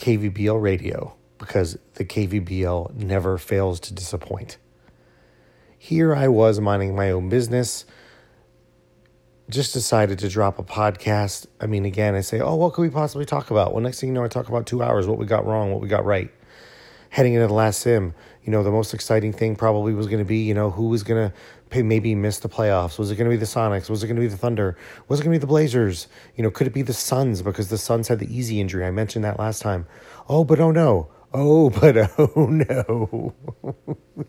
KVBL radio because the KVBL never fails to disappoint. Here I was minding my own business, just decided to drop a podcast. I mean, again, I say, oh, what could we possibly talk about? Well, next thing you know, I talk about two hours, what we got wrong, what we got right. Heading into the last sim, you know, the most exciting thing probably was going to be, you know, who was going to maybe miss the playoffs? Was it going to be the Sonics? Was it going to be the Thunder? Was it going to be the Blazers? You know, could it be the Suns because the Suns had the easy injury? I mentioned that last time. Oh, but oh no. Oh, but oh no.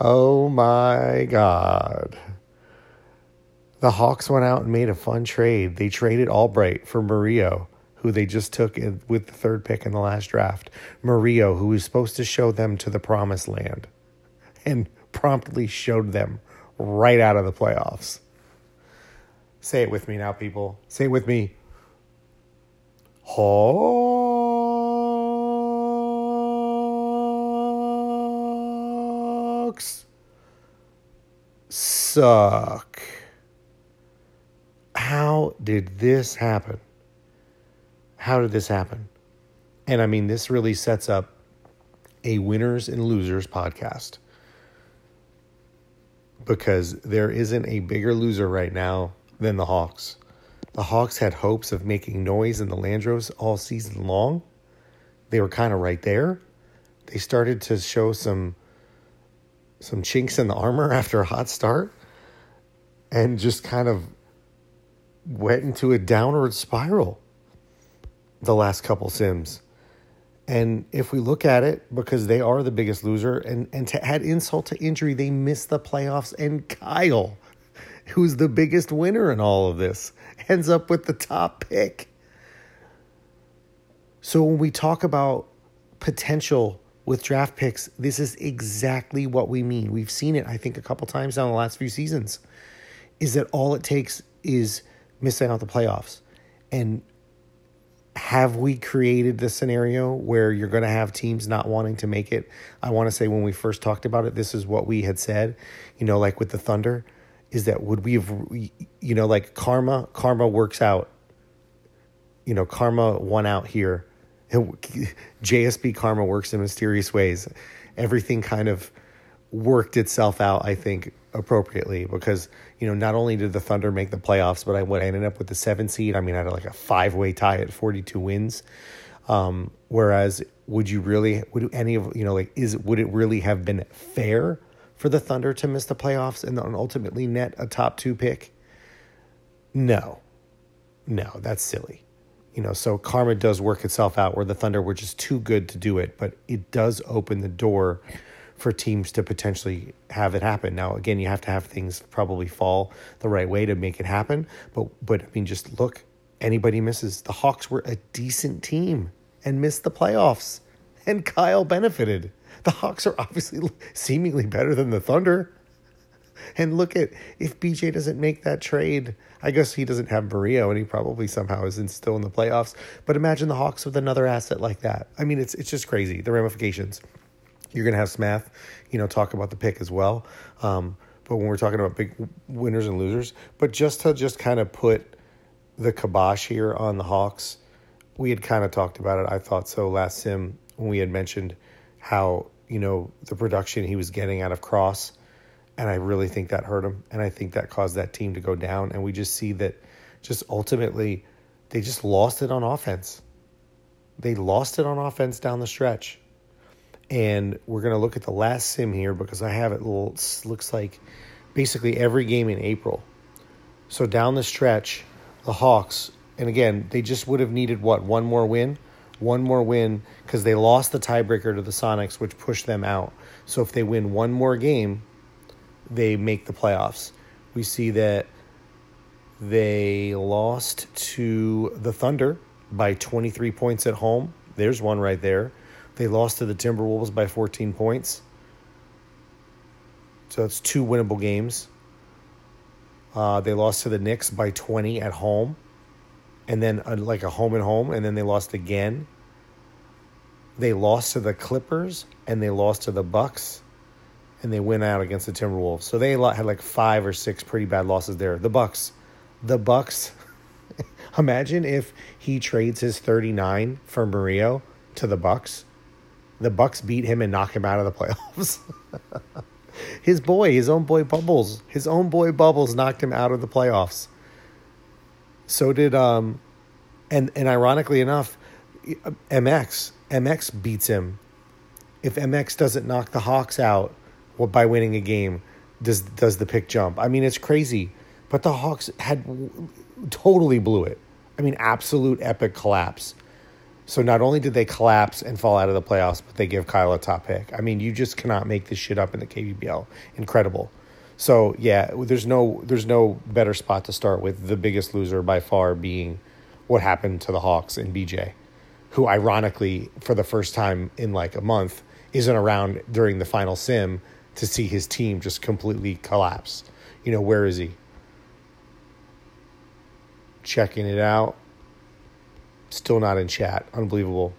oh my God. The Hawks went out and made a fun trade. They traded Albright for Murillo, who they just took with the third pick in the last draft. Murillo, who was supposed to show them to the promised land and promptly showed them right out of the playoffs. Say it with me now, people. Say it with me. Hawks suck. How did this happen? How did this happen? And I mean, this really sets up a winners and losers podcast because there isn't a bigger loser right now than the Hawks. The Hawks had hopes of making noise in the Landros all season long. They were kind of right there. They started to show some some chinks in the armor after a hot start and just kind of went into a downward spiral the last couple sims. And if we look at it, because they are the biggest loser, and, and to add insult to injury, they missed the playoffs. And Kyle, who's the biggest winner in all of this, ends up with the top pick. So when we talk about potential with draft picks, this is exactly what we mean. We've seen it, I think, a couple times now in the last few seasons. Is that all it takes is missing out the playoffs? And have we created the scenario where you're going to have teams not wanting to make it? I want to say when we first talked about it, this is what we had said, you know, like with the Thunder, is that would we have, you know, like karma, karma works out. You know, karma won out here. JSB karma works in mysterious ways. Everything kind of worked itself out, I think, appropriately because you know not only did the Thunder make the playoffs, but I would ended up with the seven seed. I mean, I had like a five way tie at forty two wins. Um, whereas, would you really would any of you know like is would it really have been fair for the Thunder to miss the playoffs and ultimately net a top two pick? No, no, that's silly. You know, so karma does work itself out where the Thunder were just too good to do it, but it does open the door for teams to potentially have it happen. Now, again, you have to have things probably fall the right way to make it happen. But but I mean, just look. Anybody misses. The Hawks were a decent team and missed the playoffs, and Kyle benefited. The Hawks are obviously seemingly better than the Thunder. And look at if BJ doesn't make that trade. I guess he doesn't have Murillo, and he probably somehow is still in the playoffs. But imagine the Hawks with another asset like that. I mean, it's it's just crazy the ramifications. You're going to have Smath, you know, talk about the pick as well. Um, but when we're talking about big winners and losers, but just to just kind of put the kibosh here on the Hawks, we had kind of talked about it. I thought so last sim when we had mentioned how you know the production he was getting out of Cross, and I really think that hurt him, and I think that caused that team to go down. And we just see that, just ultimately, they just lost it on offense. They lost it on offense down the stretch and we're going to look at the last sim here because I have it looks like basically every game in April. So down the stretch, the Hawks, and again, they just would have needed what one more win, one more win because they lost the tiebreaker to the Sonics, which pushed them out. So if they win one more game, they make the playoffs. We see that they lost to the Thunder by 23 points at home. There's one right there. They lost to the Timberwolves by 14 points. So that's two winnable games. Uh, they lost to the Knicks by 20 at home. And then uh, like a home and home. And then they lost again. They lost to the Clippers and they lost to the Bucks. And they went out against the Timberwolves. So they had like five or six pretty bad losses there. The Bucks. The Bucks. Imagine if he trades his 39 for Mario to the Bucks. The Bucks beat him and knock him out of the playoffs. his boy, his own boy Bubbles, his own boy Bubbles knocked him out of the playoffs. So did um and and ironically enough, MX MX beats him. If MX doesn't knock the Hawks out by winning a game, does does the pick jump? I mean, it's crazy. But the Hawks had totally blew it. I mean, absolute epic collapse. So not only did they collapse and fall out of the playoffs, but they give Kyle a top pick. I mean, you just cannot make this shit up in the KVBL. Incredible. So yeah, there's no there's no better spot to start with. The biggest loser by far being what happened to the Hawks and BJ, who ironically for the first time in like a month isn't around during the final sim to see his team just completely collapse. You know, where is he? checking it out. Still not in chat. Unbelievable.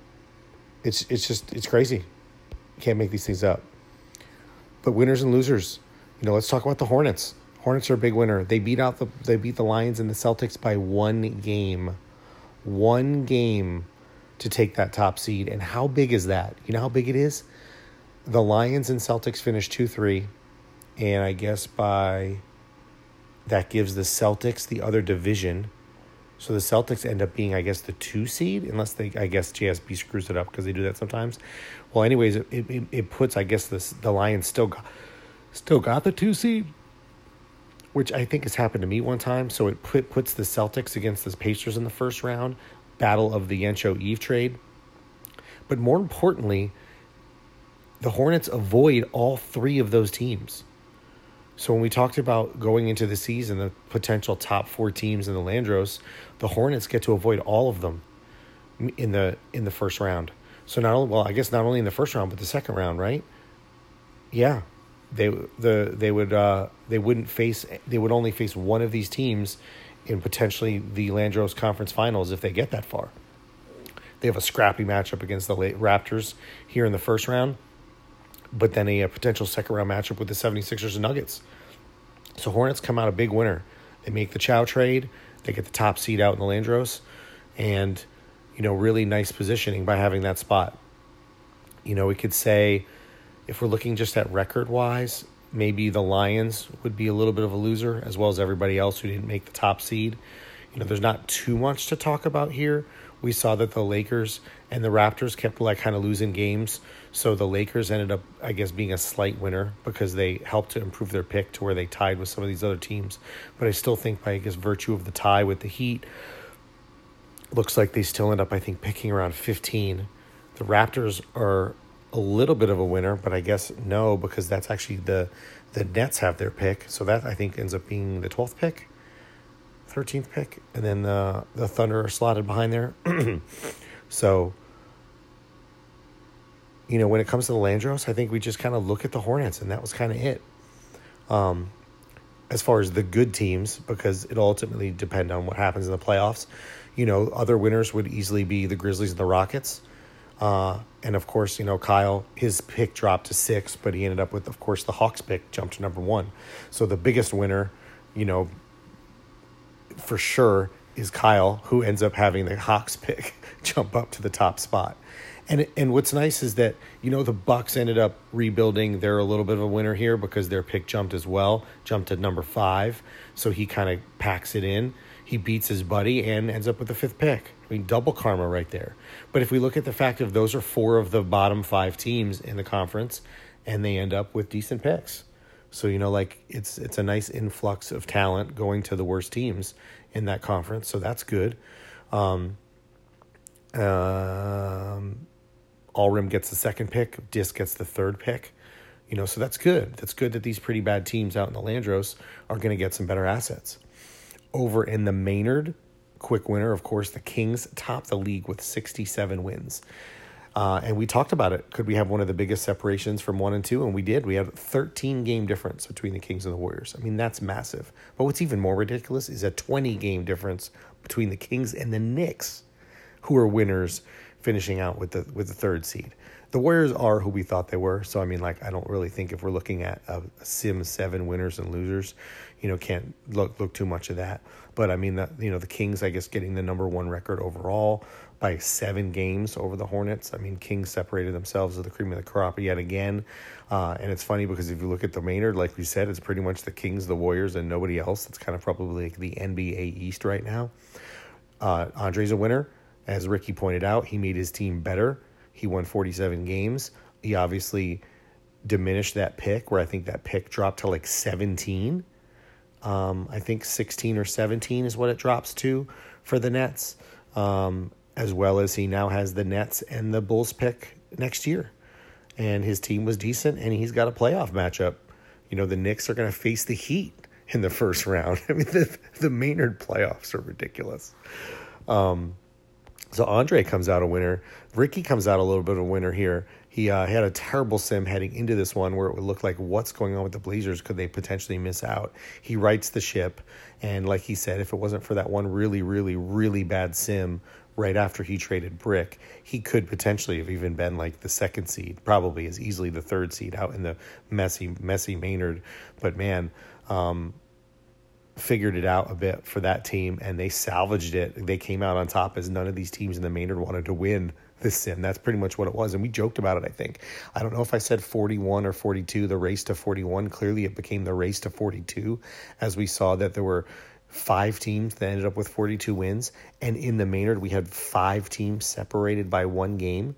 It's it's just it's crazy. Can't make these things up. But winners and losers. You know, let's talk about the Hornets. Hornets are a big winner. They beat out the they beat the Lions and the Celtics by one game. One game to take that top seed. And how big is that? You know how big it is? The Lions and Celtics finished 2 3. And I guess by that gives the Celtics the other division so the Celtics end up being, I guess, the two seed, unless they, I guess, JSB screws it up because they do that sometimes. Well, anyways, it, it, it puts, I guess, this the Lions still got, still got the two seed, which I think has happened to me one time. So it put, puts the Celtics against the Pacers in the first round, battle of the Yencho Eve trade. But more importantly, the Hornets avoid all three of those teams. So when we talked about going into the season, the potential top four teams in the Landros, the Hornets get to avoid all of them in the in the first round. So not only well, I guess not only in the first round, but the second round, right? Yeah, they the they would uh, they wouldn't face they would only face one of these teams in potentially the Landros Conference Finals if they get that far. They have a scrappy matchup against the Raptors here in the first round but then a, a, potential second round matchup with the 76ers and Nuggets. So Hornets come out a big winner. They make the Chow trade, they get the top seed out in the Landros, and you know, really nice positioning by having that spot. You know, we could say if we're looking just at record wise, maybe the Lions would be a little bit of a loser, as well as everybody else who didn't make the top seed. You know, there's not too much to talk about here. We saw that the Lakers and the Raptors kept like kind of losing games. So the Lakers ended up, I guess, being a slight winner because they helped to improve their pick to where they tied with some of these other teams. But I still think by, I guess, virtue of the tie with the Heat, looks like they still end up, I think, picking around 15. The Raptors are a little bit of a winner, but I guess no, because that's actually the the Nets have their pick. So that I think ends up being the 12th pick, 13th pick. And then the, the Thunder are slotted behind there. so you know, when it comes to the Landros, I think we just kind of look at the Hornets, and that was kind of it. Um, as far as the good teams, because it ultimately depend on what happens in the playoffs. You know, other winners would easily be the Grizzlies and the Rockets. Uh, and of course, you know, Kyle, his pick dropped to six, but he ended up with, of course, the Hawks pick jumped to number one. So the biggest winner, you know, for sure is Kyle, who ends up having the Hawks pick jump up to the top spot. And and what's nice is that you know the Bucks ended up rebuilding. They're a little bit of a winner here because their pick jumped as well, jumped to number five. So he kind of packs it in. He beats his buddy and ends up with the fifth pick. I mean, double karma right there. But if we look at the fact of those are four of the bottom five teams in the conference, and they end up with decent picks. So you know, like it's it's a nice influx of talent going to the worst teams in that conference. So that's good. Um, um, Allrim gets the second pick, Disc gets the third pick. You know, so that's good. That's good that these pretty bad teams out in the Landros are going to get some better assets. Over in the Maynard, quick winner, of course, the Kings top the league with 67 wins. Uh, and we talked about it. Could we have one of the biggest separations from one and two? And we did. We had 13 game difference between the Kings and the Warriors. I mean, that's massive. But what's even more ridiculous is a 20 game difference between the Kings and the Knicks who are winners finishing out with the with the third seed. The Warriors are who we thought they were. So I mean, like I don't really think if we're looking at a, a Sim seven winners and losers, you know, can't look look too much of that. But I mean, the, you know, the Kings, I guess, getting the number one record overall by seven games over the Hornets. I mean, Kings separated themselves as the cream of the crop yet again. Uh, and it's funny because if you look at the Maynard, like we said, it's pretty much the Kings, the Warriors, and nobody else. It's kind of probably like the NBA East right now. Uh, Andre's a winner. As Ricky pointed out, he made his team better. He won 47 games. He obviously diminished that pick, where I think that pick dropped to like 17. Um, I think 16 or 17 is what it drops to for the Nets, um, as well as he now has the Nets and the Bulls pick next year. And his team was decent, and he's got a playoff matchup. You know, the Knicks are going to face the Heat in the first round. I mean, the, the Maynard playoffs are ridiculous. Um, so Andre comes out a winner. Ricky comes out a little bit of a winner here. He uh, had a terrible sim heading into this one where it would look like what's going on with the Blazers? Could they potentially miss out? He rights the ship, and like he said, if it wasn't for that one really, really, really bad sim right after he traded Brick, he could potentially have even been like the second seed, probably as easily the third seed out in the messy, messy Maynard. But man, um, figured it out a bit for that team and they salvaged it. They came out on top as none of these teams in the Maynard wanted to win this sin. That's pretty much what it was. And we joked about it, I think. I don't know if I said 41 or 42, the race to 41. Clearly, it became the race to 42 as we saw that there were five teams that ended up with 42 wins. And in the Maynard, we had five teams separated by one game.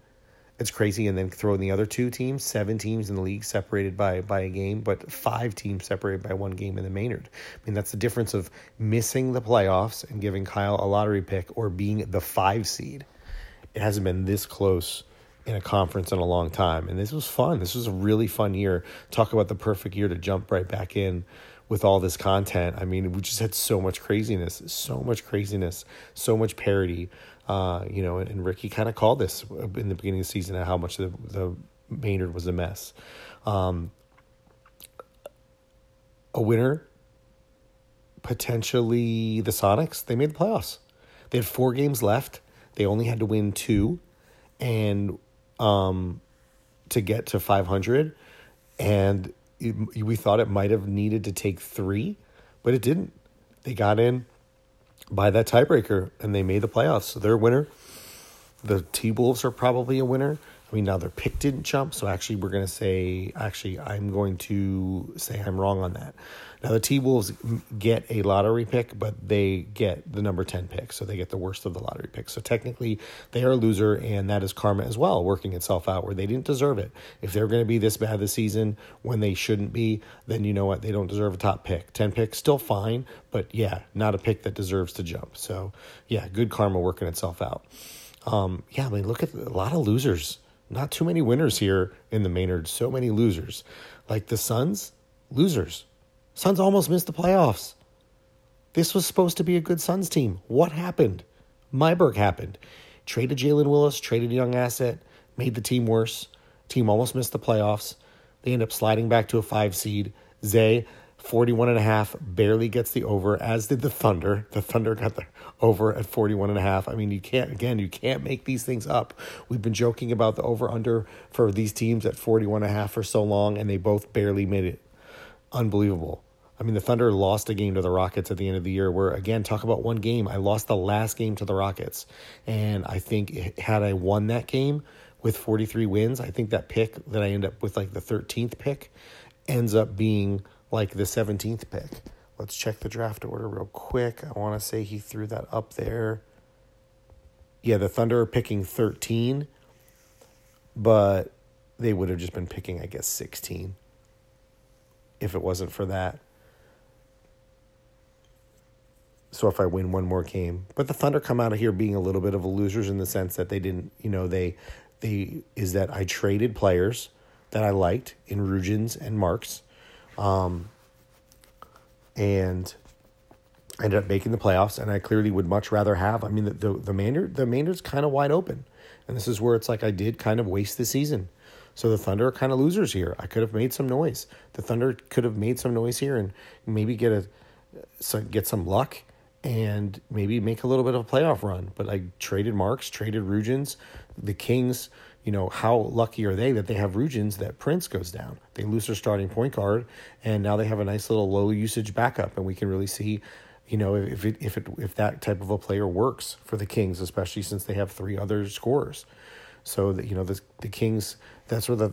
It's crazy. And then throw in the other two teams, seven teams in the league separated by, by a game, but five teams separated by one game in the Maynard. I mean, that's the difference of missing the playoffs and giving Kyle a lottery pick or being the five seed. It hasn't been this close in a conference in a long time. And this was fun. This was a really fun year. Talk about the perfect year to jump right back in with all this content. I mean, we just had so much craziness, so much craziness, so much parity. Uh, you know, and, and Ricky kind of called this in the beginning of the season how much the, the Maynard was a mess. Um, a winner, potentially the Sonics. They made the playoffs. They had four games left. They only had to win two, and um, to get to 500, and it, we thought it might have needed to take three, but it didn't. They got in by that tiebreaker and they made the playoffs. So they're a winner. The T Wolves are probably a winner. I mean, now their pick didn't jump, so actually, we're going to say, actually, I'm going to say I'm wrong on that. Now, the T Wolves get a lottery pick, but they get the number 10 pick, so they get the worst of the lottery picks. So technically, they are a loser, and that is karma as well, working itself out where they didn't deserve it. If they're going to be this bad this season when they shouldn't be, then you know what? They don't deserve a top pick. 10 picks, still fine, but yeah, not a pick that deserves to jump. So, yeah, good karma working itself out. Um, yeah, I mean, look at a lot of losers not too many winners here in the Maynard, so many losers. Like the Suns, losers. Suns almost missed the playoffs. This was supposed to be a good Suns team. What happened? Myberg happened. Traded Jalen Willis, traded a young asset, made the team worse. Team almost missed the playoffs. They end up sliding back to a five seed. Zay 41 and a half barely gets the over as did the thunder the thunder got the over at 41 and a half i mean you can't again you can't make these things up we've been joking about the over under for these teams at 41 and a half for so long and they both barely made it unbelievable i mean the thunder lost a game to the rockets at the end of the year where again talk about one game i lost the last game to the rockets and i think had i won that game with 43 wins i think that pick that i end up with like the 13th pick ends up being like the 17th pick. Let's check the draft order real quick. I want to say he threw that up there. Yeah, the Thunder are picking 13, but they would have just been picking, I guess, 16 if it wasn't for that. So if I win one more game, but the Thunder come out of here being a little bit of a losers in the sense that they didn't, you know, they they is that I traded players that I liked in Rugens and Marks um, and I ended up making the playoffs, and I clearly would much rather have. I mean, the the, the Maynard the Maynard's kind of wide open, and this is where it's like I did kind of waste the season. So the Thunder are kind of losers here. I could have made some noise. The Thunder could have made some noise here and maybe get a so get some luck and maybe make a little bit of a playoff run. But I traded Marks, traded Rugins, the Kings. You know how lucky are they that they have Rugins that Prince goes down? They lose their starting point guard, and now they have a nice little low usage backup, and we can really see, you know, if it if it if that type of a player works for the Kings, especially since they have three other scorers. So that you know the the Kings, that's where the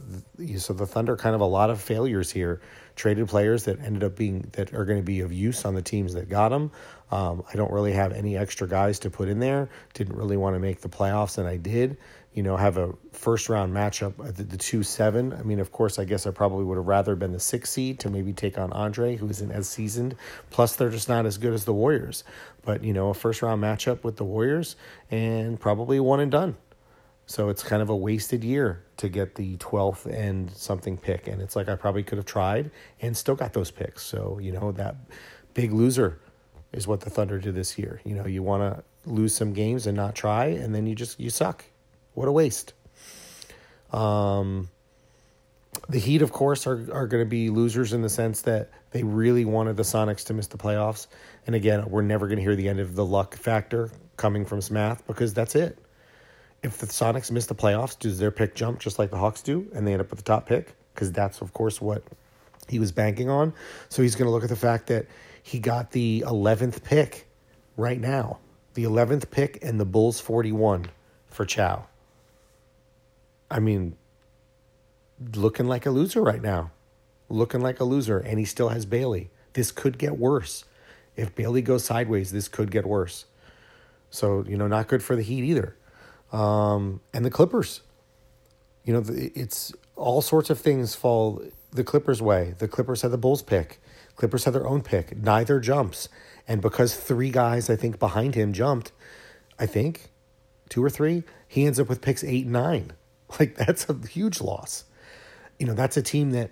so the Thunder kind of a lot of failures here. Traded players that ended up being that are going to be of use on the teams that got them. Um, I don't really have any extra guys to put in there. Didn't really want to make the playoffs, and I did. You know, have a first round matchup at the, the two seven. I mean, of course, I guess I probably would have rather been the six seed to maybe take on Andre, who isn't as seasoned. Plus, they're just not as good as the Warriors. But you know, a first round matchup with the Warriors, and probably one and done. So it's kind of a wasted year to get the 12th and something pick. And it's like I probably could have tried and still got those picks. So, you know, that big loser is what the Thunder did this year. You know, you want to lose some games and not try, and then you just you suck. What a waste. Um, the Heat, of course, are are going to be losers in the sense that they really wanted the Sonics to miss the playoffs. And again, we're never going to hear the end of the luck factor coming from Smath because that's it. If the Sonics miss the playoffs, does their pick jump just like the Hawks do, and they end up with the top pick? Because that's of course what he was banking on. So he's going to look at the fact that he got the 11th pick right now. The 11th pick and the Bulls 41 for Chow. I mean, looking like a loser right now. Looking like a loser. And he still has Bailey. This could get worse. If Bailey goes sideways, this could get worse. So, you know, not good for the Heat either. Um, and the Clippers. You know, it's all sorts of things fall the Clippers' way. The Clippers had the Bulls pick. Clippers had their own pick. Neither jumps. And because three guys, I think, behind him jumped, I think, two or three, he ends up with picks eight and nine. Like, that's a huge loss. You know, that's a team that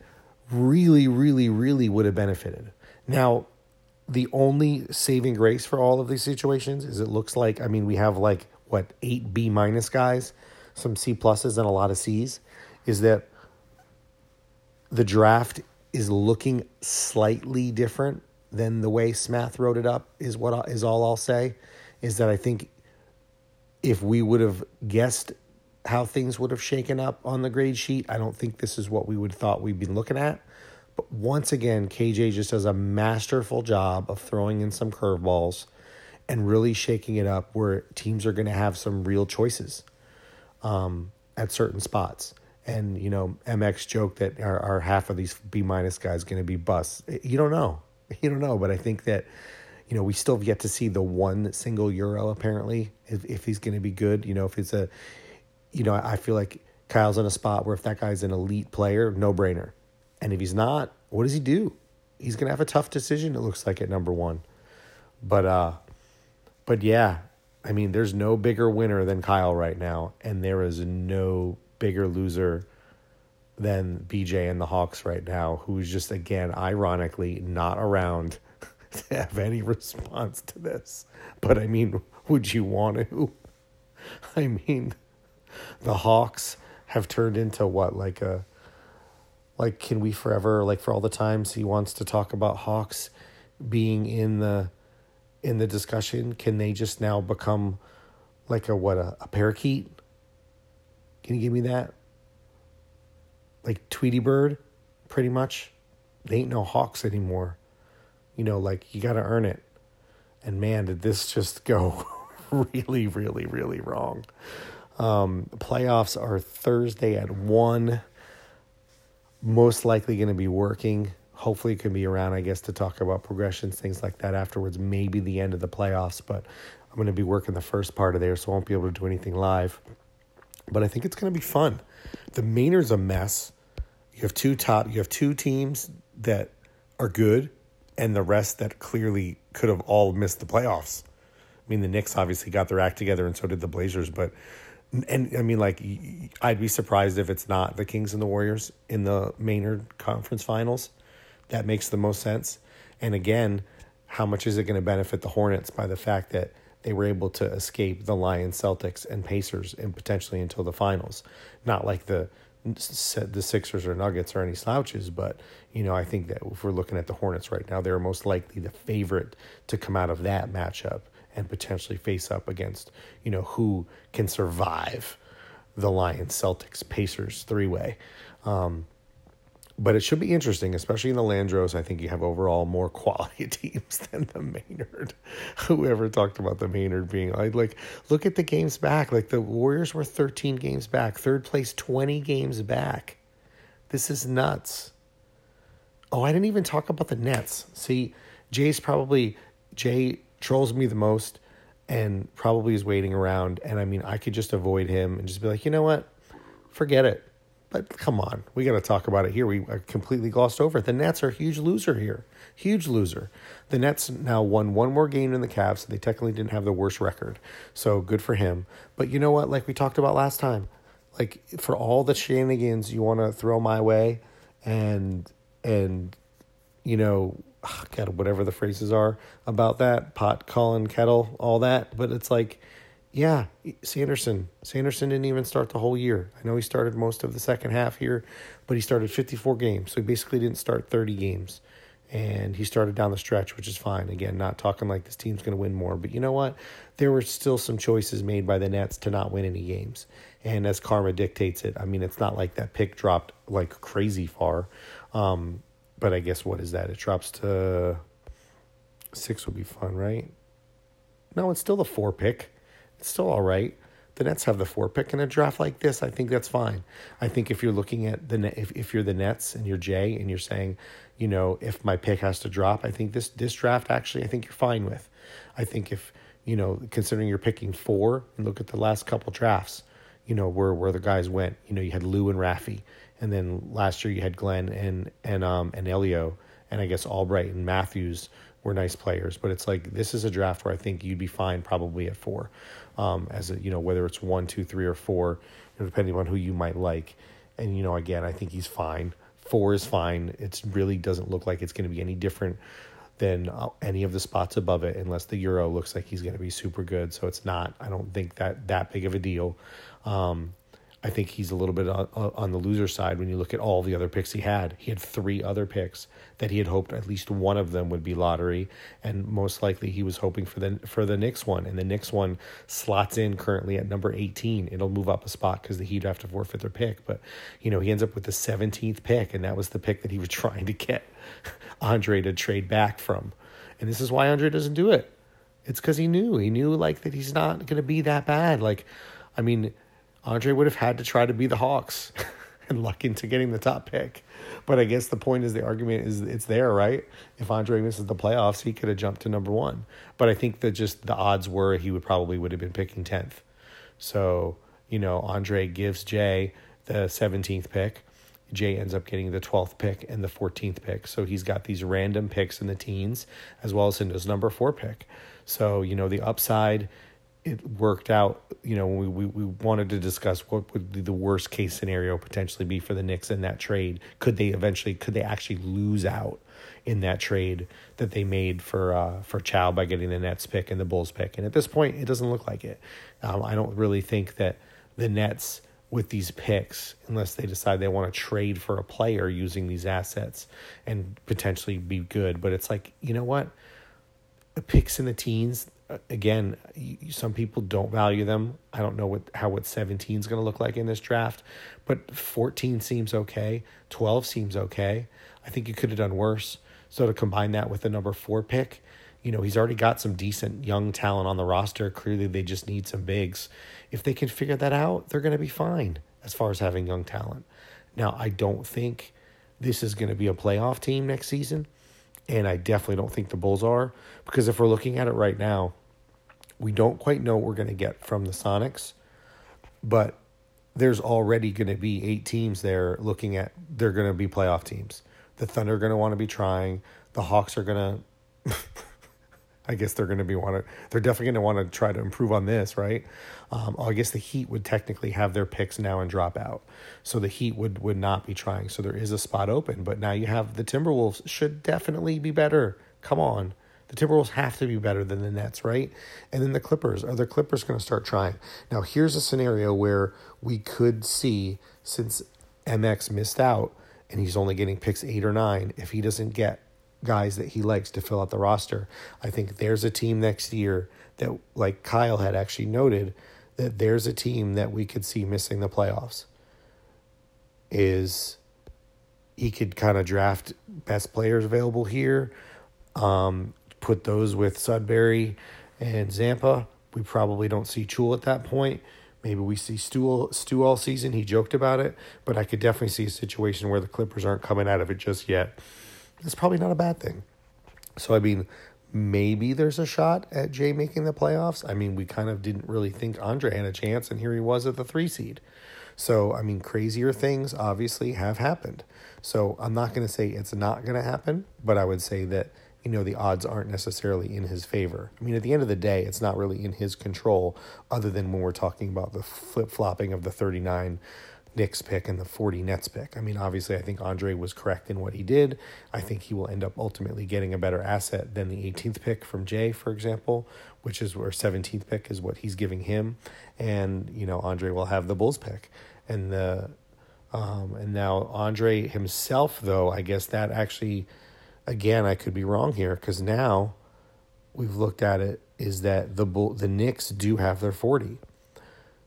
really, really, really would have benefited. Now, the only saving grace for all of these situations is it looks like, I mean, we have like, what, eight B minus guys, some C pluses, and a lot of C's, is that the draft is looking slightly different than the way Smath wrote it up is what is all I'll say is that I think if we would have guessed how things would have shaken up on the grade sheet, I don't think this is what we would thought we'd been looking at. But once again, KJ just does a masterful job of throwing in some curveballs and really shaking it up where teams are going to have some real choices um, at certain spots and you know MX joked that our, our half of these B minus guys going to be busts. You don't know, you don't know, but I think that you know we still have yet to see the one single euro apparently if if he's going to be good. You know if it's a, you know I feel like Kyle's in a spot where if that guy's an elite player, no brainer, and if he's not, what does he do? He's going to have a tough decision. It looks like at number one, but uh, but yeah, I mean, there's no bigger winner than Kyle right now, and there is no bigger loser than BJ and the Hawks right now, who's just again ironically not around to have any response to this. But I mean, would you want to? I mean, the Hawks have turned into what like a like can we forever like for all the times he wants to talk about Hawks being in the in the discussion, can they just now become like a what a, a parakeet? Can you give me that? Like Tweety Bird, pretty much. They ain't no Hawks anymore. You know, like you got to earn it. And man, did this just go really, really, really wrong. Um, playoffs are Thursday at 1. Most likely going to be working. Hopefully, can be around, I guess, to talk about progressions, things like that afterwards. Maybe the end of the playoffs, but I'm going to be working the first part of there, so I won't be able to do anything live but I think it's going to be fun. The Maynard's a mess. You have two top. You have two teams that are good, and the rest that clearly could have all missed the playoffs. I mean, the Knicks obviously got their act together, and so did the Blazers. But and I mean, like, I'd be surprised if it's not the Kings and the Warriors in the Maynard Conference Finals. That makes the most sense. And again, how much is it going to benefit the Hornets by the fact that they were able to escape the Lions, Celtics, and Pacers and potentially until the finals. Not like the the Sixers or Nuggets or any slouches, but you know I think that if we're looking at the Hornets right now, they're most likely the favorite to come out of that matchup and potentially face up against you know who can survive the Lions, Celtics, Pacers three way. Um, but it should be interesting, especially in the Landros. I think you have overall more quality teams than the Maynard. Whoever talked about the Maynard being like, like, look at the games back. Like the Warriors were 13 games back, third place 20 games back. This is nuts. Oh, I didn't even talk about the Nets. See, Jay's probably Jay trolls me the most and probably is waiting around. And I mean, I could just avoid him and just be like, you know what? Forget it. But come on, we got to talk about it here. We completely glossed over it. The Nets are a huge loser here. Huge loser. The Nets now won one more game in the Cavs, so they technically didn't have the worst record. So good for him. But you know what? Like we talked about last time, like for all the shenanigans you want to throw my way, and and you know, ah, God, whatever the phrases are about that pot calling kettle, all that. But it's like yeah, Sanderson. Sanderson didn't even start the whole year. I know he started most of the second half here, but he started 54 games. So he basically didn't start 30 games. And he started down the stretch, which is fine. Again, not talking like this team's going to win more. But you know what? There were still some choices made by the Nets to not win any games. And as karma dictates it, I mean, it's not like that pick dropped like crazy far. Um, but I guess what is that? It drops to six would be fun, right? No, it's still the four pick. It's still all right. The Nets have the four pick in a draft like this. I think that's fine. I think if you're looking at the if if you're the Nets and you're Jay and you're saying, you know, if my pick has to drop, I think this this draft actually I think you're fine with. I think if you know, considering you're picking four and look at the last couple drafts, you know where where the guys went. You know, you had Lou and Rafi, and then last year you had Glenn and and um and Elio, and I guess Albright and Matthews were nice players. But it's like this is a draft where I think you'd be fine probably at four um, as a, you know whether it's one, two, three, or four, you know, depending on who you might like. And you know, again, I think he's fine. Four is fine. It really doesn't look like it's going to be any different than uh, any of the spots above it, unless the Euro looks like he's going to be super good. So it's not. I don't think that that big of a deal. Um, I think he's a little bit on, on, the loser side when you look at all the other picks he had. He had three other picks that he had hoped at least one of them would be lottery, and most likely he was hoping for the for the Knicks one. And the Knicks one slots in currently at number eighteen. It'll move up a spot because the Heat have to forfeit their pick. But you know he ends up with the seventeenth pick, and that was the pick that he was trying to get Andre to trade back from. And this is why Andre doesn't do it. It's because he knew he knew like that he's not going to be that bad. Like, I mean Andre would have had to try to be the Hawks and luck into getting the top pick. But I guess the point is the argument is it's there, right? If Andre misses the playoffs, he could have jumped to number one. But I think that just the odds were he would probably would have been picking tenth. So, you know, Andre gives Jay the seventeenth pick. Jay ends up getting the 12th pick and the 14th pick. So he's got these random picks in the teens as well as in his number four pick. So, you know, the upside it worked out, you know, we, we, we wanted to discuss what would the worst case scenario potentially be for the Knicks in that trade. Could they eventually, could they actually lose out in that trade that they made for uh, for Chow by getting the Nets pick and the Bulls pick? And at this point, it doesn't look like it. Um, I don't really think that the Nets with these picks, unless they decide they want to trade for a player using these assets and potentially be good. But it's like, you know what? The picks in the teens, again, some people don't value them. I don't know what how what 17 is going to look like in this draft, but 14 seems okay. 12 seems okay. I think you could have done worse. So to combine that with the number 4 pick, you know, he's already got some decent young talent on the roster. Clearly they just need some bigs. If they can figure that out, they're going to be fine as far as having young talent. Now, I don't think this is going to be a playoff team next season and I definitely don't think the Bulls are because if we're looking at it right now, we don't quite know what we're going to get from the Sonics, but there's already going to be eight teams there looking at they're going to be playoff teams. The Thunder are going to want to be trying. The Hawks are going to I guess they're going to be want to they're definitely going to want to try to improve on this, right? Um, I guess the Heat would technically have their picks now and drop out, so the Heat would would not be trying. So there is a spot open, but now you have the Timberwolves should definitely be better. Come on, the Timberwolves have to be better than the Nets, right? And then the Clippers. Are the Clippers going to start trying? Now, here's a scenario where we could see, since MX missed out and he's only getting picks eight or nine, if he doesn't get guys that he likes to fill out the roster, I think there's a team next year that, like Kyle had actually noted, that there's a team that we could see missing the playoffs. Is he could kind of draft best players available here, um, put those with Sudbury and Zampa. We probably don't see Chul at that point. Maybe we see Stu, Stu all season. He joked about it, but I could definitely see a situation where the Clippers aren't coming out of it just yet. It's probably not a bad thing. So, I mean, maybe there's a shot at Jay making the playoffs. I mean, we kind of didn't really think Andre had a chance, and here he was at the three seed. So, I mean, crazier things obviously have happened. So, I'm not going to say it's not going to happen, but I would say that you know the odds aren't necessarily in his favor. I mean, at the end of the day, it's not really in his control, other than when we're talking about the flip flopping of the 39 Knicks pick and the 40 Nets pick. I mean, obviously, I think Andre was correct in what he did. I think he will end up ultimately getting a better asset than the 18th pick from Jay, for example, which is where 17th pick is what he's giving him, and you know Andre will have the Bulls pick, and the um, and now Andre himself, though, I guess that actually again, I could be wrong here because now we've looked at it is that the Bull, the Knicks do have their 40.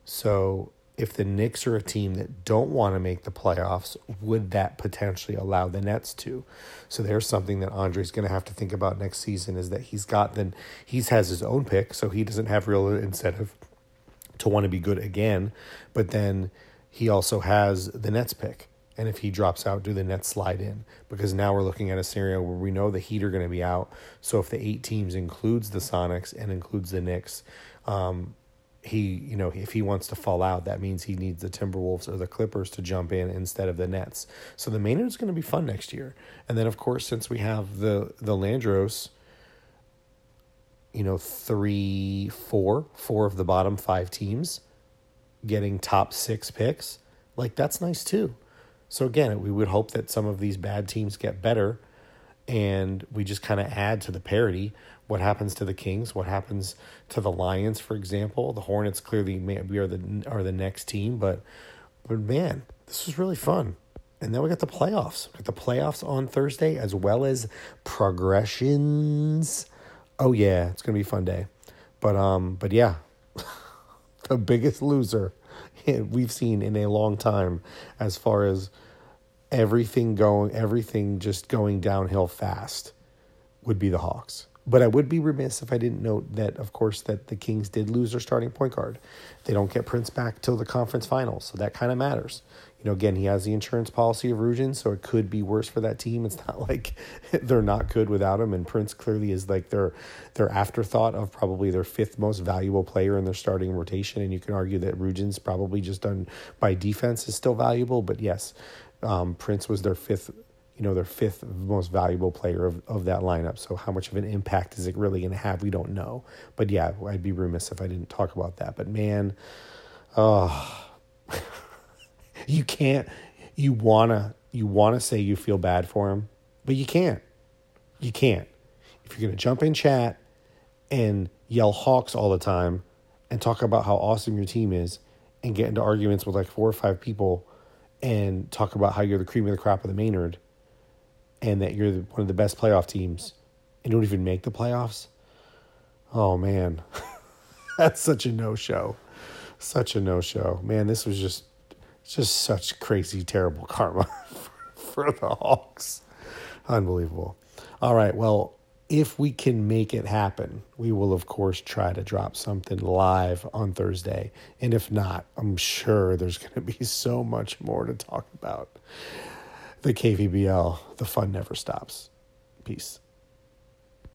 So if the Knicks are a team that don't want to make the playoffs, would that potentially allow the Nets to? So there's something that Andre's going to have to think about next season is that he's got then he's has his own pick, so he doesn't have real incentive to want to be good again, but then he also has the Nets pick. And if he drops out, do the Nets slide in? Because now we're looking at a scenario where we know the Heat are going to be out. So if the eight teams includes the Sonics and includes the Knicks, um, he you know if he wants to fall out, that means he needs the Timberwolves or the Clippers to jump in instead of the Nets. So the Maynard's going to be fun next year. And then of course, since we have the the Landros, you know three, four, four of the bottom five teams getting top six picks, like that's nice too. So again, we would hope that some of these bad teams get better and we just kind of add to the parity. What happens to the Kings? What happens to the Lions, for example? The Hornets clearly we are the are the next team, but but man, this was really fun. And then we got the playoffs. We got the playoffs on Thursday as well as progressions. Oh yeah, it's gonna be a fun day. But um, but yeah, the biggest loser we've seen in a long time as far as everything going everything just going downhill fast would be the Hawks. But I would be remiss if I didn't note that, of course, that the Kings did lose their starting point guard. They don't get Prince back till the conference finals, so that kind of matters. You know, again, he has the insurance policy of Rugen, so it could be worse for that team. It's not like they're not good without him, and Prince clearly is like their their afterthought of probably their fifth most valuable player in their starting rotation. And you can argue that Rugen's probably just done by defense is still valuable, but yes, um, Prince was their fifth you know, their fifth most valuable player of, of that lineup. So how much of an impact is it really going to have? We don't know. But yeah, I'd be remiss if I didn't talk about that. But man, oh, you can't. You wanna you wanna say you feel bad for him, but you can't. You can't. If you're gonna jump in chat and yell Hawks all the time and talk about how awesome your team is and get into arguments with like four or five people and talk about how you're the cream of the crop of the Maynard and that you're one of the best playoff teams and don't even make the playoffs, oh man, that's such a no show. Such a no show. Man, this was just just such crazy, terrible karma for the Hawks. Unbelievable. All right, well, if we can make it happen, we will, of course, try to drop something live on Thursday. And if not, I'm sure there's going to be so much more to talk about the KVBL, the fun never stops. Peace.